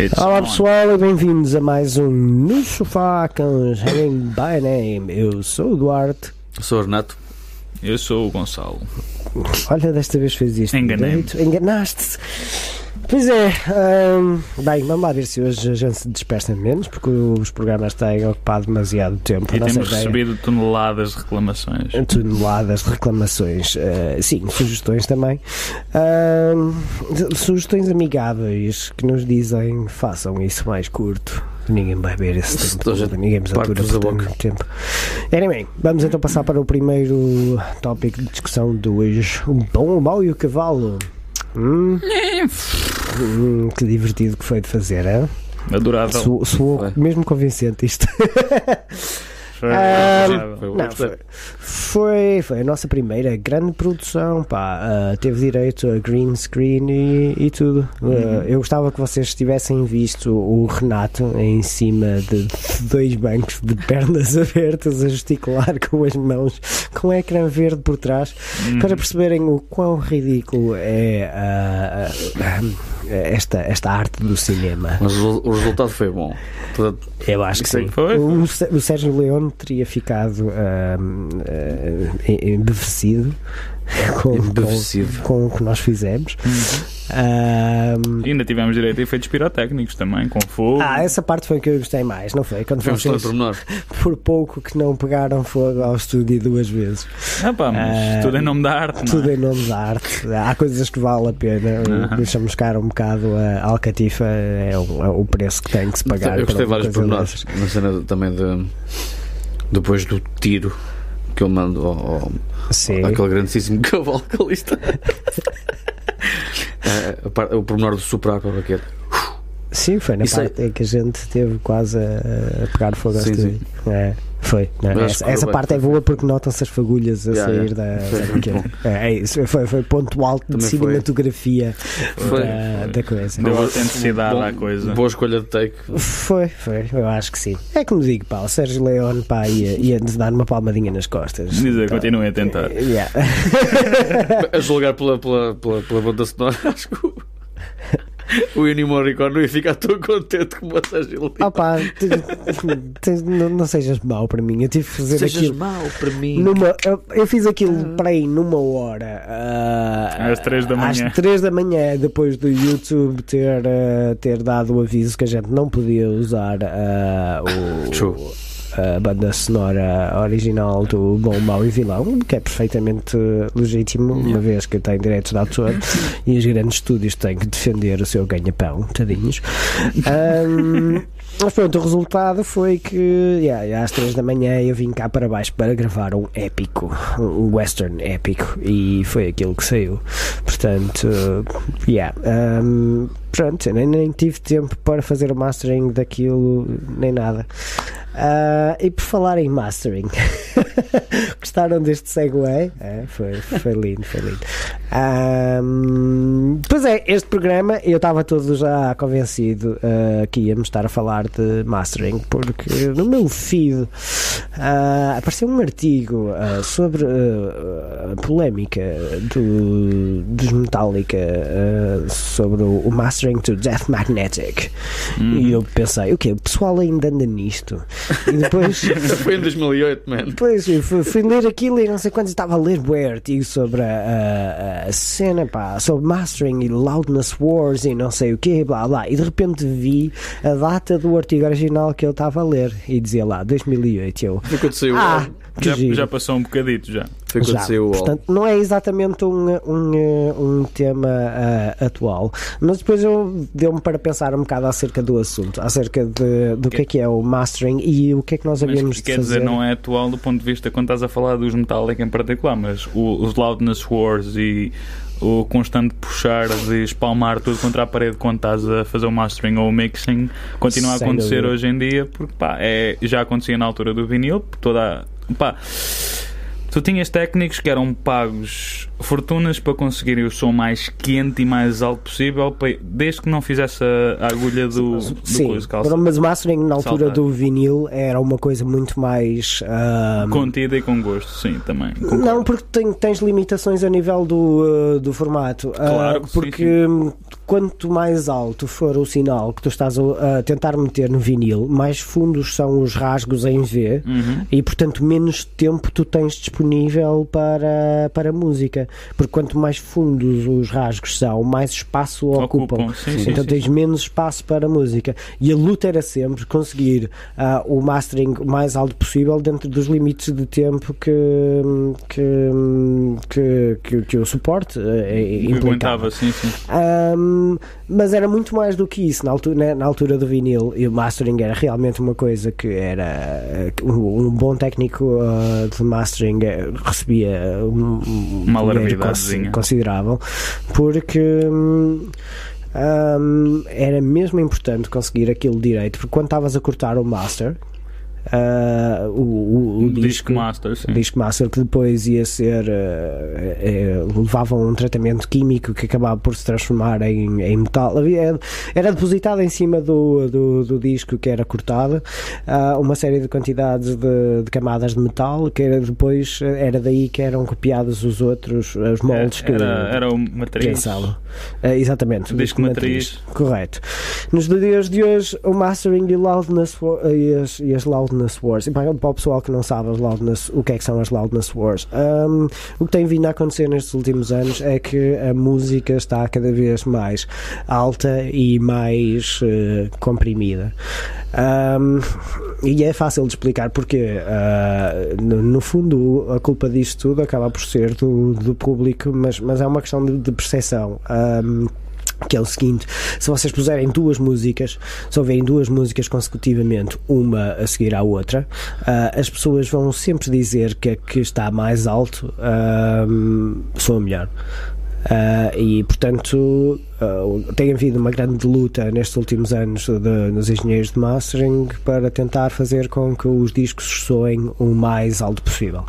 It's Olá on. pessoal e bem-vindos a mais um No Sofá com Hanging by Name. Eu sou o Duarte. Eu sou o Renato. Eu sou o Gonçalo. Olha, desta vez fez isto. Direito. Enganaste-se. Pois é, hum, bem, vamos lá ver se hoje a gente se dispersa menos, porque os programas têm ocupado demasiado tempo. E temos ideia- recebido toneladas de reclamações. toneladas de reclamações, eh, sim, sugestões também. Ahm, sugestões amigáveis que nos dizem façam isso mais curto. Ninguém vai ver esse Se tempo, todo, ninguém nos atura por boca. tanto tempo. Anyway, vamos então passar para o primeiro tópico de discussão de hoje: o bom, o mau e o cavalo. Hum, hum, que divertido que foi de fazer, hein? Adorável. Soou, soou mesmo convincente isto. Foi Ah. Foi Não, foi, foi, foi a nossa primeira grande produção, pá. Ah, teve direito a green screen e, e tudo. Ah, Uhum. eu gostava que vocês tivessem visto o Renato em cima de dois bancos de pernas abertas a gesticular com as mãos, com o ecrã verde por trás, Uhum. para perceberem o quão ridículo é ah, ah, esta, esta arte do cinema. Mas o, o resultado foi bom. Eu acho que Sim, sim. O, o Sérgio Leone teria ficado ah, em- embevecido com, com, com o que nós fizemos. Uhum. E ainda tivemos direito a efeitos pirotécnicos também, com fogo. ah, essa parte foi que eu gostei mais, não foi? Quando vamos vocês, por menor. por pouco que não pegaram fogo ao estúdio duas vezes. Ah, pá, mas Ah, tudo em nome da arte, não Tudo é? em nome da arte. Há coisas que vale a pena. Deixamos caro um bocado a alcatifa, é o, é o preço que tem que se pagar. Eu gostei vários pormenores. Na cena também de. Depois do tiro que ele manda ao, ao, Sim. àquele grandíssimo cavalo par- o pormenor do soprar para aquele. Sim, foi na Isso é- parte em que a gente teve quase a, a pegar fogo ao Sim, estúdio. É, foi. não, Mas essa essa parte é boa porque notam-se as fagulhas a Yeah, sair yeah. da. Foi da é, é isso, foi, foi ponto alto de Também foi. cinematografia Foi. da, da coisa. Deu autenticidade à coisa. Boa escolha de take. Foi, foi, eu acho que sim. É como digo, pá, o Sérgio Leone pá, ia, ia-nos dar uma palmadinha nas costas. Dizer, Então, continuem a tentar. eh, yeah. A julgar pela, pela, pela, pela banda sonora, acho que o, Ennio Morricone não ia ficar tão contente como a Sérgio Leone. Ah, pá, tu- tu- não, não sejas mau para mim. Eu tive que fazer Sejas aquilo. mau para mim. Numa, eu, eu fiz aquilo para aí numa hora ah, Às três da manhã. Às 3 da manhã, depois do YouTube ter, ah, ter dado o aviso que a gente não podia usar ah, o, True. A banda sonora original do Bom, Mau e Vilão, que é perfeitamente legítimo, uma vez que tem direitos de autor e os grandes estúdios têm que defender o seu ganha-pão, tadinhos. Ahm, mas pronto, o resultado foi que yeah, às 3 da manhã eu vim cá para baixo para gravar um épico, um western épico, e foi aquilo que saiu. Portanto, yeah, ahm, pronto, eu nem, nem tive tempo para fazer o mastering daquilo, nem nada. Ah, e por falar em mastering, gostaram deste segue? É, foi, foi lindo, foi lindo. Ahm, pois é, este programa eu estava todo já convencido ah, que íamos estar a falar de mastering, porque no meu feed ah, apareceu um artigo sobre a polémica do, dos Metallica sobre o, o mastering to Death Magnetic. Hum. E eu pensei, o que O pessoal ainda anda nisto. E depois. Foi em 2008, man. Depois fui, fui ler aquilo e não sei quantos estava a ler bué artigos sobre a, a- a cena, pá, sobre mastering e loudness wars e não sei o quê, blá blá. E de repente vi a data do artigo original que eu estava a ler e dizia lá 2008. e Eu, ah, o que Já, já passou um bocadito já. Foi quando Já, saiu portanto, não é exatamente um, um, um tema ah, atual, mas depois eu deu-me para pensar um bocado acerca do assunto, acerca de, do que é que é o mastering e o que é que nós havíamos de quer fazer. dizer, não é atual do ponto de vista quando estás a falar dos Metallica em particular, mas o- os Loudness Wars e o constante puxar de espalmar tudo contra a parede quando estás a fazer o mastering ou o mixing continua Sem a acontecer dúvida. hoje em dia porque pá, é, já acontecia na altura do vinil, porque toda a- pá, tu tinhas técnicos que eram pagos fortunas para conseguirem o som mais quente e mais alto possível, desde que não fizesse a, agulha do, do Sim, coisa calça. mas o mastering na altura Saltar. do vinil era uma coisa muito mais. ah, Contida e com gosto, sim, também. concordo. Não, porque tem- tens limitações a nível do, uh, do formato. Uh, Claro que sim, porque hum, quanto mais alto for o sinal que tu estás a, tentar meter no vinil, mais fundos são os rasgos em V Uhum. e, portanto, menos tempo tu tens disponível para, para a música. Porque quanto mais fundos os rasgos são, mais espaço ocupam. Ocupam, sim, sim, então sim, tens menos espaço para a música. E a luta era sempre conseguir ah, o mastering o mais alto possível dentro dos limites de tempo que, que, que, que, o suporte eh, implicava. Aguentava, sim, sim. Ahm, mas era muito mais do que isso na altura, né, na altura do vinil e o mastering era realmente uma coisa que era eh, um, um bom técnico ah, de mastering eh, recebia um, um Uma cons- considerável porque hum, hum, era mesmo importante conseguir aquilo direito porque quando estavas a cortar o master ah, o, o- o disco disco master, sim. disco master que depois ia ser eh, eh, levava um tratamento químico que acabava por se transformar em, em metal Havia- era depositado em cima do, do, do disco que era cortado ah, uma série de quantidades de, de camadas de metal que era depois era daí que eram copiados os outros os moldes que Era, era o matriz. exatamente, O disco matriz. Correto. Nos dias de hoje, o mastering e, loudness e, as, e as loudness wars. E para, para o pessoal que não sabe as loudness, o que é que são as loudness wars, um, o que tem vindo a acontecer nestes últimos anos é que a música está cada vez mais alta e mais eh, comprimida. Um, e é fácil de explicar porque, ah, no, no fundo, a culpa disto tudo acaba por ser do, do público, mas, mas é uma questão de, de percepção. Um, que é o seguinte: se vocês puserem duas músicas, se houverem duas músicas consecutivamente, uma a seguir à outra, ah, as pessoas vão sempre dizer que a que está mais alto ah, soa melhor. Ah, e portanto ah, tem havido uma grande luta nestes últimos anos de- dos engenheiros de mastering para tentar fazer com que os discos soem o mais alto possível.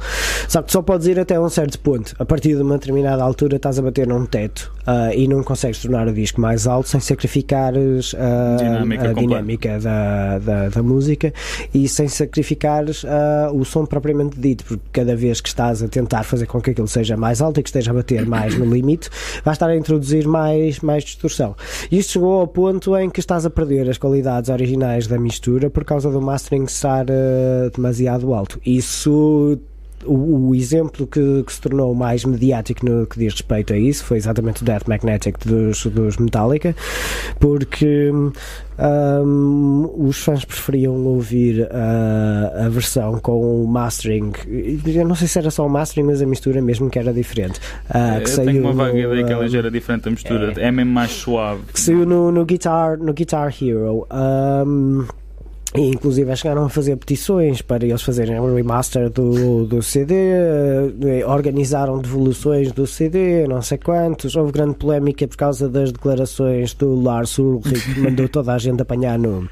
Só que só podes ir até um certo ponto. A partir de uma determinada altura estás a bater num teto ah, e não consegues tornar o disco mais alto sem sacrificares ah, Dinâmica a dinâmica da, da, da música e sem sacrificares ah, o som propriamente dito, porque cada vez que estás a tentar fazer com que aquilo seja mais alto e que esteja a bater mais no limite, vais estar a introduzir mais, mais distorção. E isto chegou ao ponto em que estás a perder as qualidades originais da mistura por causa do mastering estar ah, demasiado alto. Isso o, o exemplo que, que se tornou mais mediático no que diz respeito a isso foi exatamente o Death Magnetic dos, dos Metallica, porque hum, os fãs preferiam ouvir a, a versão com o mastering. Eu não sei se era só o mastering, mas a mistura mesmo que era diferente. Ah, que Eu saiu tenho uma vaga ideia que ela ah, já era diferente da mistura. É, mesmo mais suave. que saiu no, no, Guitar, no Guitar Hero. Um, e inclusive chegaram a fazer petições para eles fazerem um remaster do, do CD, eh, organizaram devoluções do CD, não sei quantos. Houve grande polémica por causa das declarações do Lars Ulrich, que mandou toda a gente apanhar no.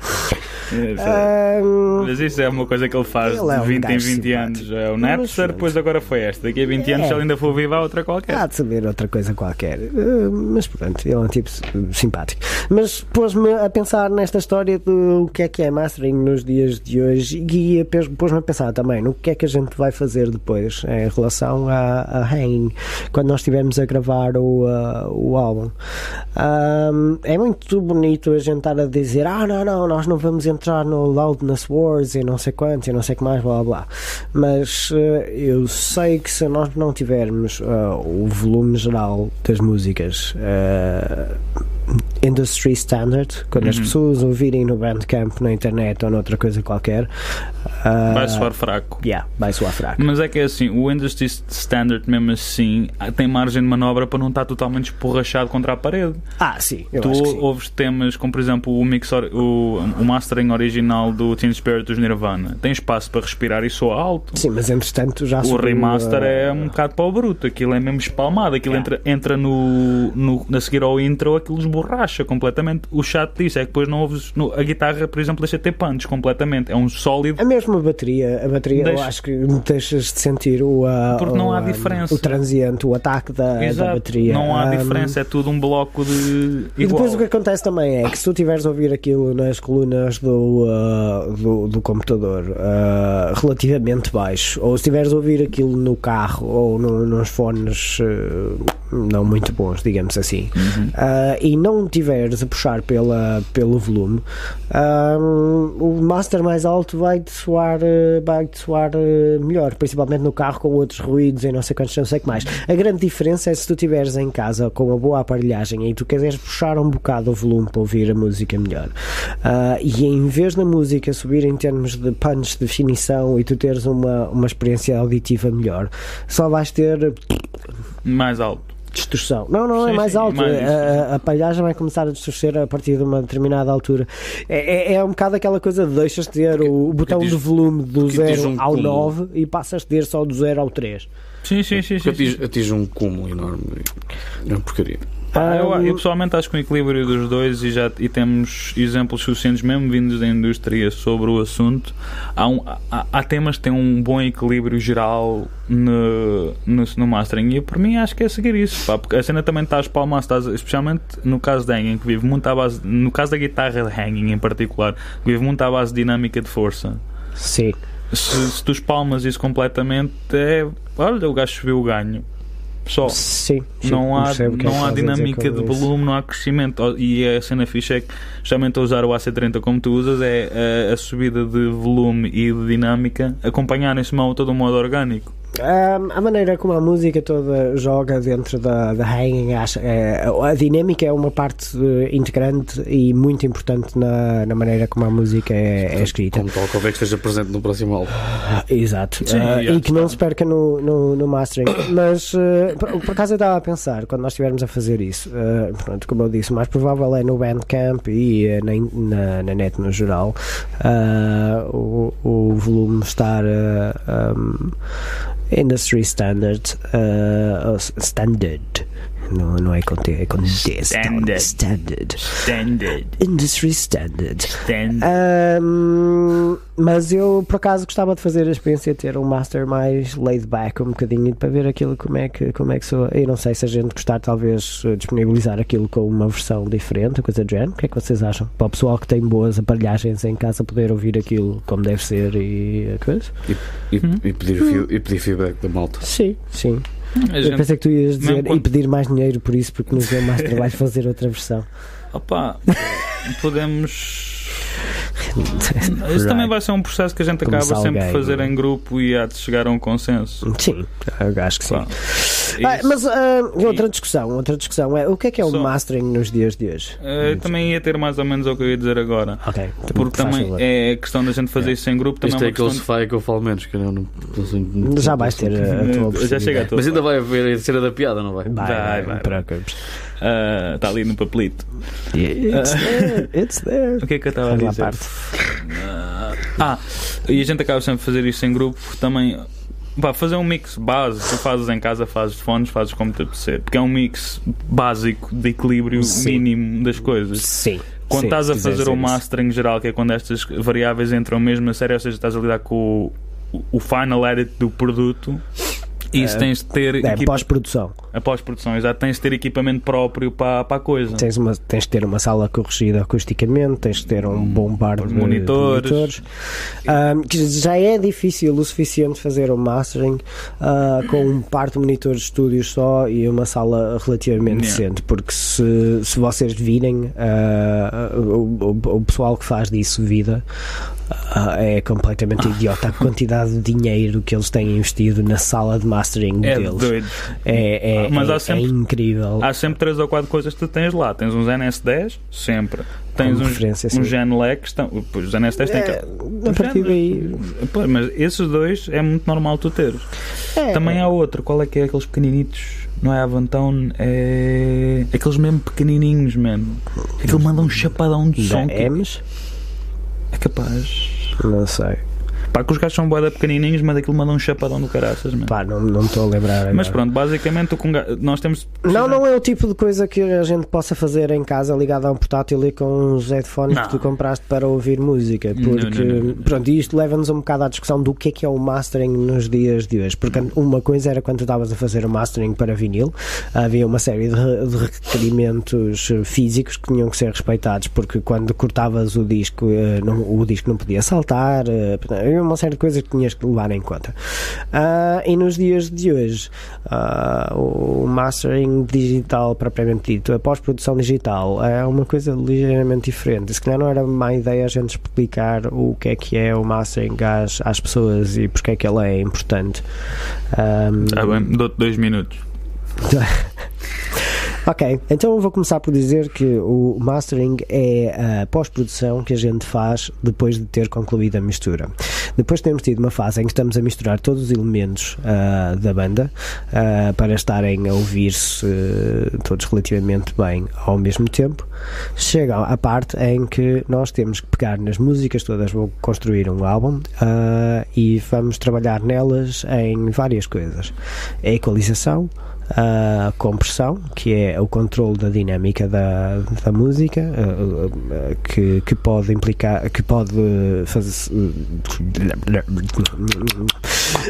É, Um, Mas isso é uma coisa que ele faz Ele é de um 20 em gajo 20 simpático. anos. É o Napster, depois agora foi esta. Daqui a 20 anos É. se ele ainda for viva há outra qualquer. Há de saber outra coisa qualquer. Uh, mas pronto, ele é um tipo simpático. Mas pôs-me a pensar nesta história do que é que é mastering nos dias de hoje e pôs- pôs-me a pensar também no que é que a gente vai fazer depois em relação a, a Hanging, quando nós estivermos a gravar o, uh, o álbum. Um, é muito bonito a gente estar a dizer: ah, não, não, nós não vamos entrar no Loudness Wars e não sei quantos e não sei o que mais, blá blá blá. Mas uh, eu sei que se nós não tivermos uh, o volume geral das músicas. Industry Standard, quando as Uhum. pessoas ouvirem no Bandcamp, na internet ou noutra coisa qualquer, uh, Vai soar fraco. yeah, vai soar fraco. Mas é que é assim, o Industry Standard mesmo assim tem margem de manobra para não estar totalmente esporrachado contra a parede. Ah, sim, eu tu sim. ouves temas como por exemplo o, mix o, o mastering original do Teen Spirit dos Nirvana. Tem espaço para respirar e soa alto. Sim, mas entretanto já O remaster é um bocado para o bruto, aquilo é mesmo espalmado, aquilo Yeah. entra, entra no, no. A seguir ao intro, aquilo esborracha completamente. O chato disso é que depois não ouves. no- a guitarra, por exemplo, deixa ter punch completamente. É um sólido. A mesma mesmo a bateria, a bateria eu acho que deixas de sentir o, ah, Porque não o, há diferença. o transiente, o ataque da, da Exato. bateria. Não há diferença, é tudo um bloco de. E igual. depois o que acontece também é que se tu tiveres a ouvir aquilo nas colunas do, ah, do, do computador ah, relativamente baixo, ou se tiveres a ouvir aquilo no carro ou no- nos fones ah, não muito bons, digamos assim, Uhum. ah, e não tiveres a puxar pela, pelo volume, ah, o master mais alto vai-te soar, ah, vai-te soar ah, melhor, principalmente no carro com outros ruídos e não sei quantos, não sei o que mais. A grande diferença é se tu estiveres em casa com uma boa aparelhagem e tu quiseres puxar um bocado o volume para ouvir a música melhor. Ah, e em vez da música subir em termos de punch, definição e tu teres uma, uma experiência auditiva melhor, só vais ter Mais alto. Distorção. Não, não é Sim, mais sim, alto. mais A- a, aparelhagem vai começar a distorcer a partir de uma determinada altura. É, é, é um bocado aquela coisa de deixas de ter o, o botão diz- de volume do porque diz 0 um ao cúmulo. 9 e passas a ter só do 0 ao 3. Sim, sim, sim. Porque sim, sim. atinge, atinge um cúmulo enorme. É uma porcaria. Pá, eu, Ah, eu pessoalmente acho que o equilíbrio dos dois e já e temos exemplos suficientes mesmo vindos da indústria sobre o assunto. Há, um- há, há temas que têm um bom equilíbrio geral no, no, no mastering e eu, por mim acho que é seguir isso pá, porque a cena também está a espalmar estás, especialmente no caso da Hanging que vive muito à base no caso da guitarra de Hanging em particular que vive muito à base de dinâmica de força. Sim. se, se tu espalmas isso completamente é, olha o gajo subiu o ganho só Sim. sim, não há, é não há dinâmica de isso. volume, não há crescimento. Oh, E a cena fixa é que, justamente a usar o AC30 como tu usas, é a, a subida de volume e de dinâmica acompanharem-se mal todo um modo orgânico. A maneira como a música toda joga dentro da, da hanging, acho, é, a dinâmica é uma parte eh, integrante e muito importante na, na maneira como a música é, é escrita. Como tal, que esteja presente no próximo álbum. Exato. Sim, já e que não se perca no, no, no mastering. Mas eh, por, por acaso eu estava a pensar, quando nós estivermos a fazer isso, eh, pronto, como eu disse, o mais provável é no Bandcamp e na, na, na net no geral o, o volume estar um, industry standard uh, ou s- standard não, não é com T, é com D Standard. standard Standard. industry standard Standard. Ahm, mas eu por acaso gostava de fazer a experiência de ter um master mais laid back um bocadinho para ver aquilo como é que como é que soa. Eu não sei se a gente gostar talvez eh, disponibilizar aquilo com uma versão diferente, coisa do género. O que é que vocês acham? Para o pessoal que tem boas aparelhagens em casa poder ouvir aquilo como deve ser e a coisa? E, Uhum. e pedir, fi- e pedir feedback da malta. Sim, sim. A Eu gente, pensei que tu ias dizer quando- e pedir mais dinheiro por isso porque nos deu mais trabalho fazer outra versão. opa, podemos. Isso também vai ser um processo que a gente acaba Começar sempre a fazer não é? em grupo e há de chegar a um consenso. Sim, eu acho que sim. Pá, Ah, isso. mas ah, outra discussão, outra discussão é o que é que é o Só- mastering nos dias de hoje? Eh, também ia ter mais ou menos o que eu ia dizer agora. Ok, Porque também é a questão da gente fazer isso em grupo. Também Isto é é aquele sofá que eu falo menos, que eu não, não não- Já vais ter a, a tua de... Já chega a tua. Mas ainda vai haver a cena da piada, não vai? Vai, Vai, preocupes. Ah, Está ali no papelito. It's there, it's there. O que é que eu estava a dizer? parte. Ah, e a gente acaba sempre a fazer isso em grupo também. Pá, fazer um mix base, tu fazes em casa, fazes de fones, fazes como te apetecer, porque é um mix básico de equilíbrio Sim. mínimo das coisas. Sim. Quando sim, estás a fazer o isso. mastering geral, que é quando estas variáveis entram mesmo na série, ou seja, estás a lidar com o, o final edit do produto, isso É, tens de ter É, equipa- pós-produção. A pós-produção, exato, tens de ter equipamento próprio para, para a coisa. Tens, uma, tens de ter uma sala corrigida acusticamente, tens de ter um bom par de monitores. monitores. Ahm, que já é difícil o suficiente fazer o mastering ah, com um par de monitores de estúdio só e uma sala relativamente Yeah. decente, porque se, se vocês virem ah, o, o- o pessoal que faz disso vida ah, é completamente idiota a quantidade de dinheiro que eles têm investido na sala de mastering É deles. doido. É, é, Ah, mas é- há sempre- é incrível. Há sempre 3 ou 4 coisas que tu tens lá. Tens uns NS10, sempre. Tens Como uns, uns Genelec, que estão. Pois, os NS10 têm que. É, a partir daí. Pois, mas esses dois é muito normal tu teres. É, Também há outro, qual é que é aqueles pequeninitos? Não é Avantone, é. Aqueles mesmo pequenininhos, mano. Aquele manda um chapadão de som. que? É capaz. Não sei. Pá, que os gajos são boeda pequenininhos, mas aquilo manda um chapadão do caraças, mano. Pá, não me estou a lembrar. agora. Mas pronto, basicamente nós temos. Não, não é o tipo de coisa que a gente possa fazer em casa ligado a um portátil e com os headphones Não. que tu compraste para ouvir música. Porque, não, não, pronto, isto leva-nos um bocado à discussão do que é que é o mastering nos dias de hoje. Porque uma coisa era quando tu estavas a fazer o mastering para vinil, havia uma série de, de requerimentos físicos que tinham que ser respeitados, porque quando cortavas o disco, eh, o disco não podia saltar, eh, havia uma série de coisas que tinhas que levar em conta. Ah, e nos dias de hoje, ah, o mastering digital, propriamente dito, a pós-produção digital, é uma coisa ligeiramente diferente. Se calhar não era má ideia a gente explicar o que é que é o mastering às, às pessoas e porque é que ele é importante. Ahm, Tá bem, dou-te dois minutos. Ok, então vou começar por dizer que o mastering é a pós-produção que a gente faz depois de ter concluído a mistura. Depois temos tido uma fase em que estamos a misturar todos os elementos ah, da banda ah, para estarem a ouvir-se eh, todos relativamente bem ao mesmo tempo. Chega a parte em que nós temos que pegar nas músicas todas, vou construir um álbum e vamos trabalhar nelas em várias coisas. A equalização, a compressão, que é o controle da dinâmica da, da música, eh, eh, que, que pode implicar, que pode fazer.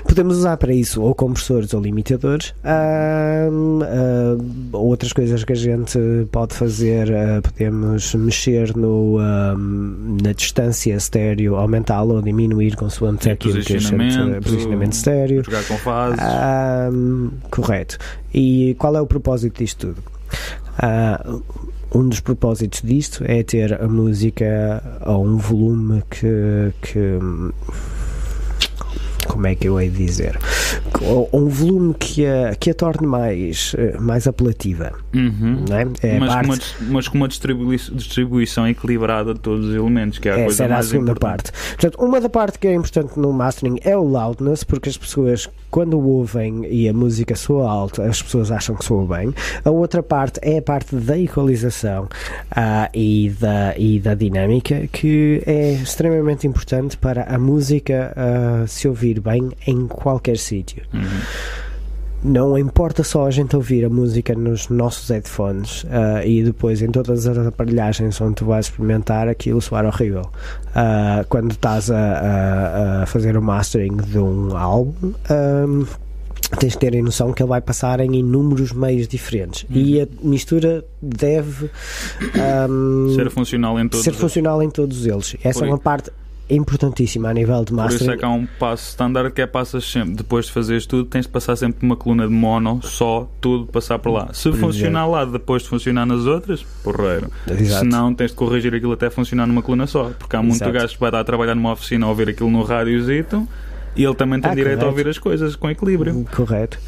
Podemos usar para isso ou compressores ou limitadores. Ahm, ah, outras coisas que a gente pode fazer, ah, podemos mexer no, ahm, na distância estéreo, aumentá-la ou diminuir consoante aquilo que a gente. Posicionamento, estéreo. Jogar com fases. Correto. E qual é o propósito disto tudo? Ah, um dos propósitos disto é ter a música a um volume que. que como é que eu hei de dizer? Um volume que a, que a torne mais, eh, mais apelativa. Uhum. É? É mas, com uma, mas com uma distribui- distribuição equilibrada de todos os elementos, que é a Essa coisa era a mais segunda importante. parte. Portanto, uma da parte que é importante no mastering é o loudness, porque as pessoas, quando ouvem e a música soa alto, as pessoas acham que soa bem. A outra parte é a parte da equalização ah, e, da, e da dinâmica, que é extremamente importante para a música ah, se ouvir bem em qualquer sítio. Uhum. Não importa só a gente ouvir a música nos nossos headphones ah, e depois em todas as aparelhagens onde tu vais experimentar aquilo soar horrível. Ah, quando estás a, a- a fazer o mastering de um álbum, ahm, tens de ter a noção que ele vai passar em inúmeros meios diferentes e a mistura deve ahm, Ser funcional em todos ser funcional em todos eles. Essa Por é uma parte importantíssima a nível de Por isso mastering. é que há um passo standard que é passas sempre, depois de fazeres tudo, tens de passar sempre por uma coluna de mono, só, tudo passar por lá. Se Por funcionar lá depois de funcionar nas outras, porreiro. Exato. Se não, tens de corrigir aquilo até funcionar numa coluna só. Porque há muito Exato. gajo que vai estar a trabalhar numa oficina a ouvir aquilo no rádiozito e ele também tem Ah, direito a correto. ouvir as coisas com equilíbrio. Correto.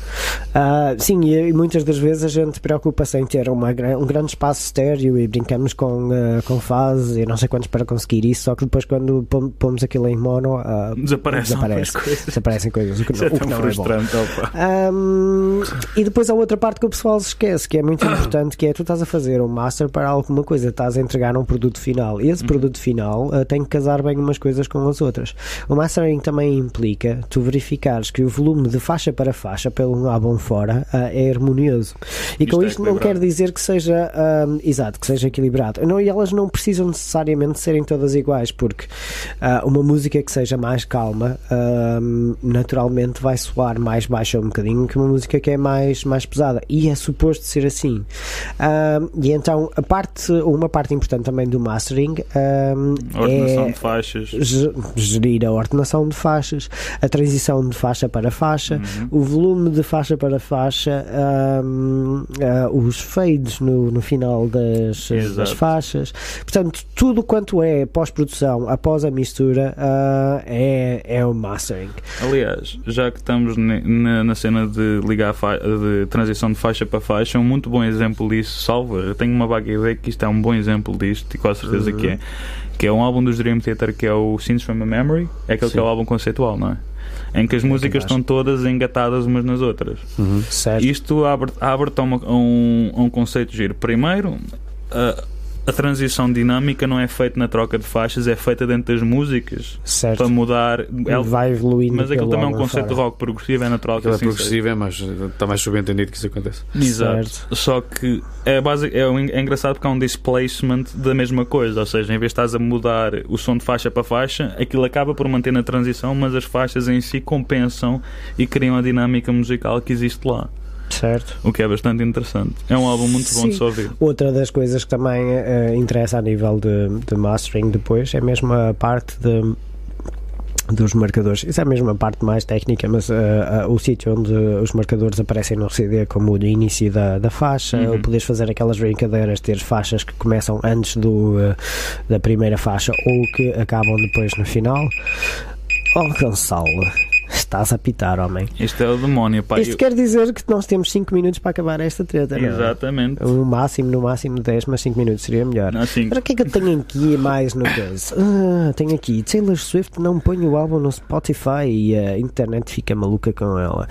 Ah, sim, e, muitas das vezes a gente preocupa-se em ter uma, um grande espaço estéreo e brincamos com, ah, com fases e não sei quantos para conseguir isso, só que depois quando pom- pomos aquilo em mono ah, Desaparecem desaparece. as coisas. desaparecem coisas, o que Isso não, é o que não é bom. frustrante. Ahm, e depois há outra parte que o pessoal se esquece, que é muito importante, que é tu estás a fazer um master para alguma coisa, estás a entregar um produto final. E esse produto final ah, tem que casar bem umas coisas com as outras. O mastering também implica tu verificares que o volume de faixa para faixa pelo álbum fora ah, é harmonioso. E Isto com é isto não equilibrado. quer dizer que seja ahm, exato, que seja equilibrado. Não, e elas não precisam necessariamente serem todas iguais, porque ah, uma música que seja mais calma naturalmente vai soar mais baixa um bocadinho que uma música que é mais, mais pesada. E é suposto ser assim. E então a parte, uma parte importante também do mastering A ordenação é de faixas. ge- gerir a ordenação de faixas, a transição de faixa para faixa, Uhum. o volume de faixa para faixa, ahm, ah, os fades no, no final das, das faixas. Portanto, tudo quanto é pós-produção após a mistura ah, é, é o mastering. Aliás, já que estamos na, na cena de ligar de transição de faixa para faixa, um muito bom exemplo disso, salvo, eu tenho uma vaga ideia que isto é um bom exemplo disto, e com a certeza que é, que é um álbum dos Dream Theater que é o Scenes from a Memory, é aquele que é o álbum conceitual, não é? Em que as músicas acho. estão todas engatadas umas nas outras. Certo? Isto abre- abre-te a, uma- a um, um conceito giro. Primeiro, a, a transição dinâmica não é feita na troca de faixas, é feita dentro das músicas Certo. para mudar. ela- Vai evoluindo. mas aquilo também é um conceito de rock progressivo, é natural que é assim progressivo, é, mas está mais subentendido que isso acontece. seja. Exato. Certo. Só que é, basic, é, um- é engraçado porque há um displacement da mesma coisa, ou seja, em vez de estás a mudar o som de faixa para faixa, aquilo acaba por manter na transição, mas as faixas em si compensam e criam a dinâmica musical que existe lá. Certo. O que é bastante interessante. É um álbum muito bom Sim. de se ouvir. Outra das coisas que também eh, interessa a nível de, de mastering depois é mesmo a parte de dos marcadores. Isso é mesmo a parte mais técnica, mas eh, eh, o sítio onde os marcadores aparecem no CD como o início da, da faixa, Uhum. ou poderes fazer aquelas brincadeiras, ter faixas que começam antes do, eh, da primeira faixa ou que acabam depois no final. Oh, Gonçalo, estás a pitar, homem. Isto é o demónio, pá. Isto Eu- quer dizer que nós temos 5 minutos para acabar esta treta, não é? Exatamente. No máximo, no máximo 10, mas 5 minutos seria melhor. Assim, Mas o que é que eu tenho aqui mais no coisa? Ah, tenho aqui Taylor Swift não põe o álbum no Spotify e a internet fica maluca com ela.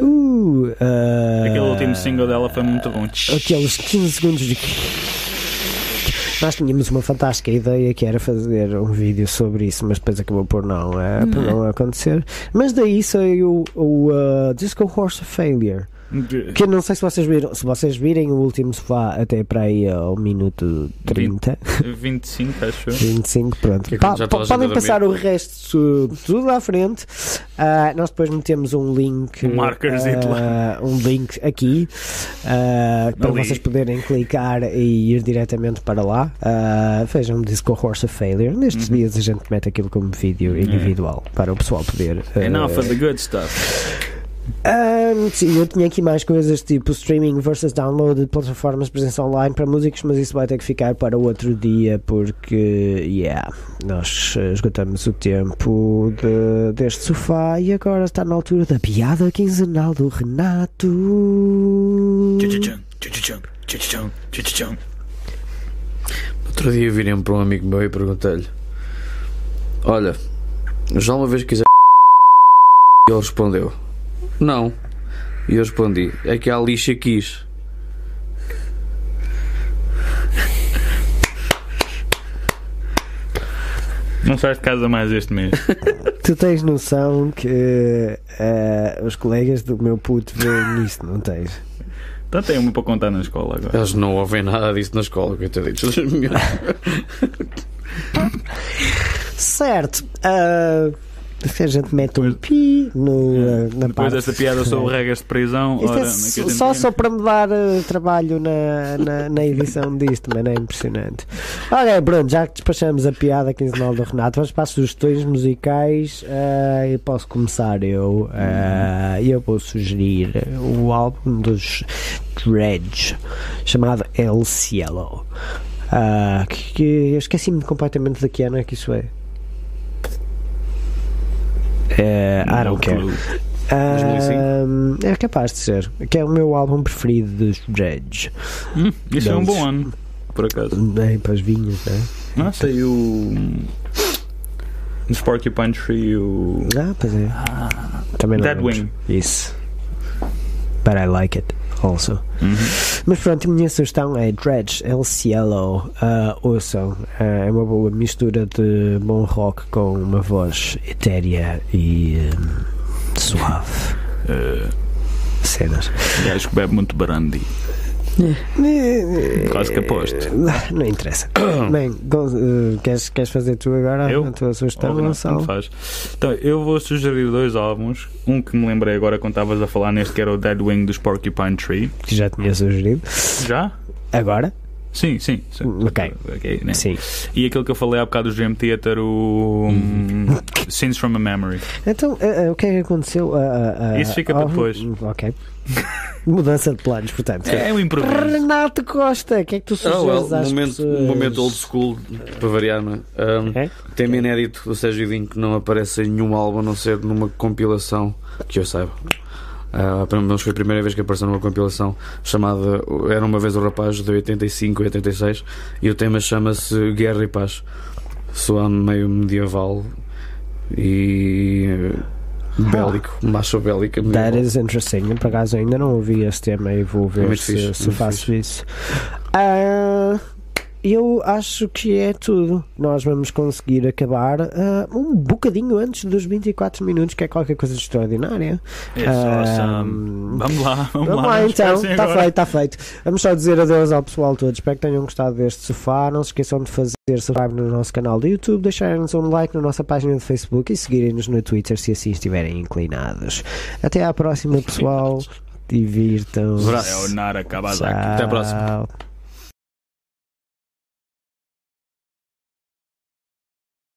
Uh, ah, aquele último single dela foi muito bom. Aqueles 15 segundos de. Nós tínhamos uma fantástica ideia que era fazer um vídeo sobre isso, mas depois acabou por não, eh, por não acontecer. Mas daí saiu o ah, Disco Horse Failure. Que eu não sei se vocês viram, se vocês virem o último sofá até para aí ao minuto 30, 25, acho eu. 25, pronto. Que é Pa- podem passar o resto tudo à frente. Ah, nós depois metemos um link, Um ah, um link aqui ah, para Ali. vocês poderem clicar e ir diretamente para lá. Ah, vejam Disco Horse of Failure. Nestes Uhum. dias a gente mete aquilo como vídeo individual para o pessoal poder. ah, Enough of the good stuff. Ahm, sim, eu tinha aqui mais coisas tipo streaming versus download de plataformas de presença online para músicos, mas isso vai ter que ficar para outro dia porque, yeah, nós eh, esgotamos o tempo de- deste sofá e agora está na altura da piada quinzenal do Renato. Outro dia virei para um amigo meu e perguntei-lhe: Olha, já uma vez quiser. E ele respondeu: Não. E eu respondi: É que a lixa quis. Não sais de casa mais este mês. Tu tens noção que eh, os colegas do meu puto veem nisto, não tens? Então tem uma para contar na escola agora. Eles não ouvem nada disso na escola, coitaditos. Certo. ah, se a gente mete um pi no, ah, na Depois parte. desta piada sobre regras de prisão, Isto ora, é só, só, para me dar eh, trabalho na, na, na edição disto, mas é impressionante. Ok, pronto, já que despachamos a piada quinzenal do Renato, vamos para as sugestões musicais. eh, eu posso começar eu. E eu vou sugerir o álbum dos Dredge, chamado El Cielo. Ah, que, que eu esqueci-me completamente de que ano é que isso é. Eh, I No don't care. Ahm, é capaz de ser. Que é o meu álbum preferido dos Dredge. Hum, isso é um bom ano, por acaso. Bem, para as vinhas, né? Não, saiu. Porcupine Tree o. Ah, pois é. Também não Dead lembro. Wing. Isso. But I like it also. Uhum. Mas pronto, a minha sugestão é Dredge El Cielo. Ah, ouçam. Ah, é uma boa mistura de bom rock com uma voz etérea e hum, suave. Uh, Cenas. gajo que bebe muito brandy. Quase que aposto. Não interessa. Bem, eh, queres, queres fazer tu agora Eu? a tua sugestão, não, Gonçalo? faz. Então, eu vou sugerir dois álbuns. Um que me lembrei agora quando estavas a falar neste, que era o Dead Wing dos Porcupine Tree. Que já tinha sugerido. Já? Agora? Sim, sim. sim. Ok. Ok, né? Sim. E aquele que eu falei há bocado do Dream Theater, o um, Scenes from a Memory. Então, eh, eh, o que é que aconteceu? Ah, Isso fica para depois. Ok. Mudança de planos, portanto. É um improviso. Renato Costa, o que é que tu Oh, sugeres well, às momento, pessoas? momento old school, para variar, não é? Um, É? Tema inédito do Sérgio Dinho que não aparece em nenhum álbum a não ser numa compilação que eu saiba. Uh, pelo menos foi a primeira vez que apareceu numa compilação chamada Era uma vez o rapaz de 85 e 86 e o tema chama-se Guerra e Paz. Soa meio medieval e eh, bélico, macho bélica. That is interesting. Eu, Por acaso ainda não ouvi esse tema e vou ver muito se, fixe, se faço isso. Ah, eu acho que é tudo. Nós vamos conseguir acabar ah, um bocadinho antes dos 24 minutos, que é qualquer coisa de extraordinária. É Ah, Vamos lá, vamos, Vamos lá. lá então, está feito, está feito. Vamos só dizer adeus ao pessoal todo. Espero que tenham gostado deste sofá. Não se esqueçam de fazer subscribe no nosso canal do YouTube, deixarem-nos um like na nossa página de Facebook e seguirem-nos no Twitter se assim estiverem inclinados. Até à próxima, pessoal. Divirtam-se. Até à próxima.